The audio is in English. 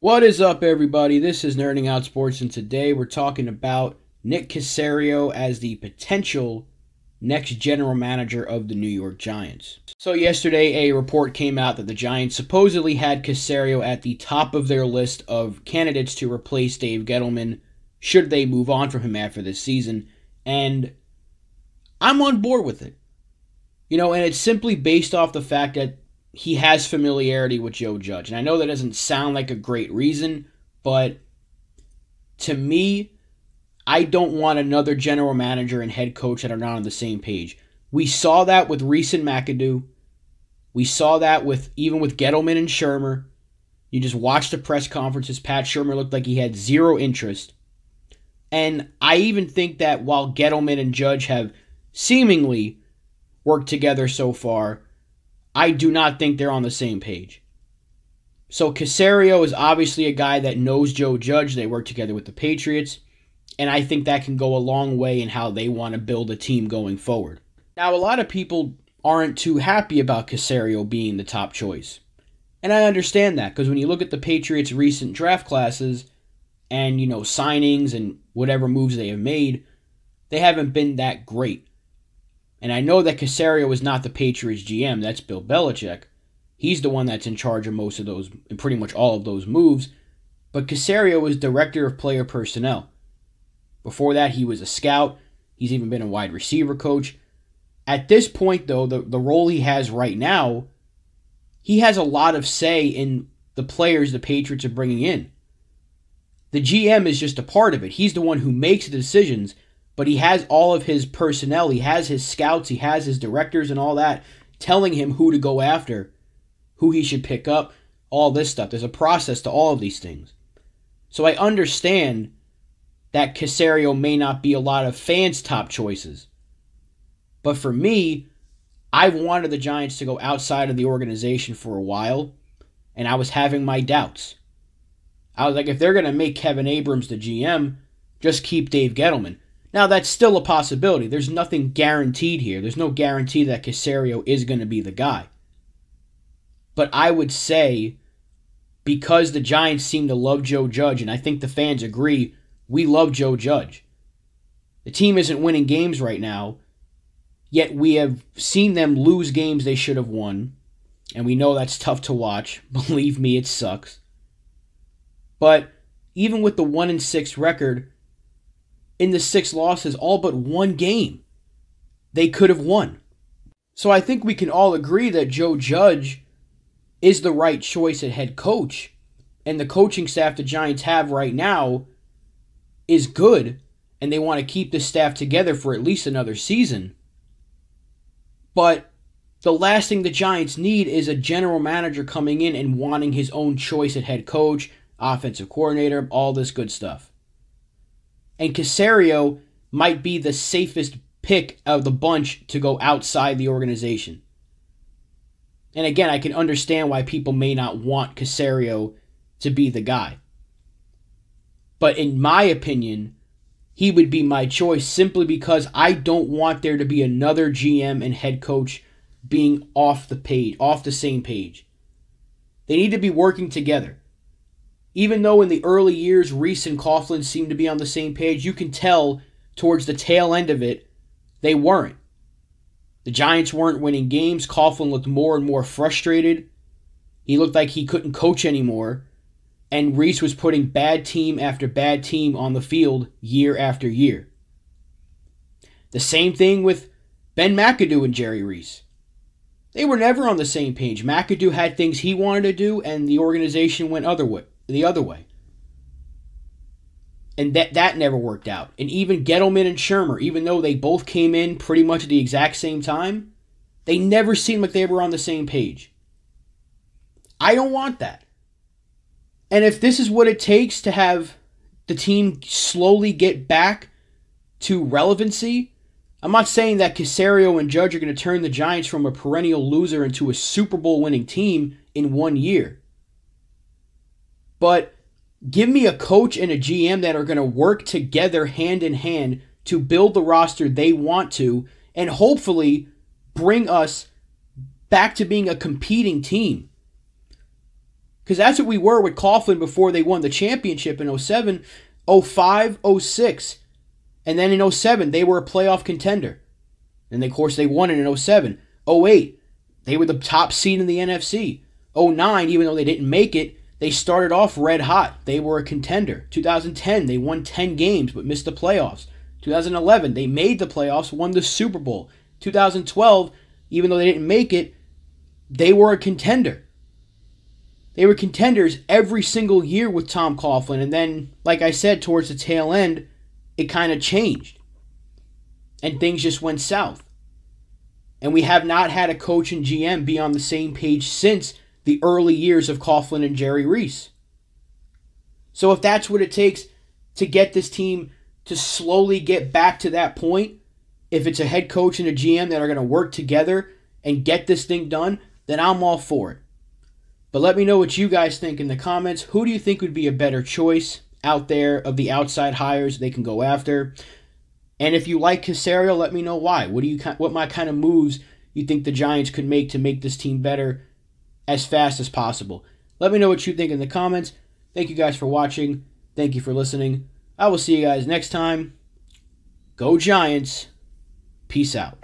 What is up, everybody? This is Nerding Out Sports, and today we're talking about Nick Caserio as the potential next general manager of the New York Giants. So, yesterday, a report came out that the Giants supposedly had Caserio at the top of their list of candidates to replace Dave Gettleman should they move on from him after this season. And I'm on board with it. You know, and it's simply based off the fact that he has familiarity with Joe Judge. And I know that doesn't sound like a great reason, but to me, I don't want another general manager and head coach that are not on the same page. We saw that with Reese and McAdoo. We saw that with even with Gettleman and Shurmur. You just watched the press conferences. Pat Shurmur looked like he had zero interest. And I even think that while Gettleman and Judge have seemingly worked together so far, I do not think they're on the same page. So Caserio is obviously a guy that knows Joe Judge. They work together with the Patriots. And I think that can go a long way in how they want to build a team going forward. Now, a lot of people aren't too happy about Caserio being the top choice. And I understand that because when you look at the Patriots' recent draft classes and, you know, signings and whatever moves they have made, they haven't been that great. And I know that Caserio is not the Patriots GM, that's Bill Belichick. He's the one that's in charge of most of those, and pretty much all of those moves. But Caserio is director of player personnel. Before that, he was a scout. He's even been a wide receiver coach. At this point, though, the, the role he has right now, he has a lot of say in the players the Patriots are bringing in. The GM is just a part of it. He's the one who makes the decisions, but he has all of his personnel, he has his scouts, he has his directors and all that telling him who to go after, who he should pick up, all this stuff. There's a process to all of these things. So I understand that Caserio may not be a lot of fans' top choices. But for me, I've wanted the Giants to go outside of the organization for a while, and I was having my doubts. I was like, if they're going to make Kevin Abrams the GM, just keep Dave Gettleman. Now, that's still a possibility. There's nothing guaranteed here. There's no guarantee that Caserio is going to be the guy. But I would say, because the Giants seem to love Joe Judge, and I think the fans agree, we love Joe Judge. The team isn't winning games right now, yet we have seen them lose games they should have won. And we know that's tough to watch. Believe me, it sucks. But even with the 1 and 6 record, in the six losses, all but one game they could have won. So I think we can all agree that Joe Judge is the right choice at head coach. And the coaching staff the Giants have right now is good. And they want to keep the staff together for at least another season. But the last thing the Giants need is a general manager coming in and wanting his own choice at head coach, offensive coordinator, all this good stuff. And Caserio might be the safest pick of the bunch to go outside the organization. And again, I can understand why people may not want Caserio to be the guy. But in my opinion, he would be my choice simply because I don't want there to be another GM and head coach being off the page, off the same page. They need to be working together. Even though in the early years Reese and Coughlin seemed to be on the same page, you can tell towards the tail end of it, they weren't. The Giants weren't winning games. Coughlin looked more and more frustrated. He looked like he couldn't coach anymore. And Reese was putting bad team after bad team on the field year after year. The same thing with Ben McAdoo and Jerry Reese. They were never on the same page. McAdoo had things he wanted to do, and the organization went other way the other way. And that that never worked out. And even Gettleman and Shurmur, even though they both came in pretty much at the exact same time, they never seemed like they were on the same page. I don't want that. And if this is what it takes to have the team slowly get back to relevancy, I'm not saying that Caserio and Judge are going to turn the Giants from a perennial loser into a Super Bowl winning team in one year. But give me a coach and a GM that are going to work together hand in hand to build the roster they want to and hopefully bring us back to being a competing team. Because that's what we were with Coughlin before they won the championship in 07, 05, 06. And then in 07, they were a playoff contender. And of course, they won it in 07. 08, they were the top seed in the NFC. 09, even though they didn't make it, they started off red hot. They were a contender. 2010, they won 10 games but missed the playoffs. 2011, they made the playoffs, won the Super Bowl. 2012, even though they didn't make it, they were a contender. They were contenders every single year with Tom Coughlin. And then, like I said, towards the tail end, it kind of changed. And things just went south. And we have not had a coach and GM be on the same page since the early years of Coughlin and Jerry Reese. So if that's what it takes to get this team to slowly get back to that point, if it's a head coach and a GM that are going to work together and get this thing done, then I'm all for it. But let me know what you guys think in the comments. Who do you think would be a better choice out there of the outside hires they can go after? And if you like Caserio, let me know why. What do you what my kind of moves you think the Giants could make to make this team better as fast as possible? Let me know what you think in the comments. Thank you guys for watching. Thank you for listening. I will see you guys next time. Go Giants. Peace out.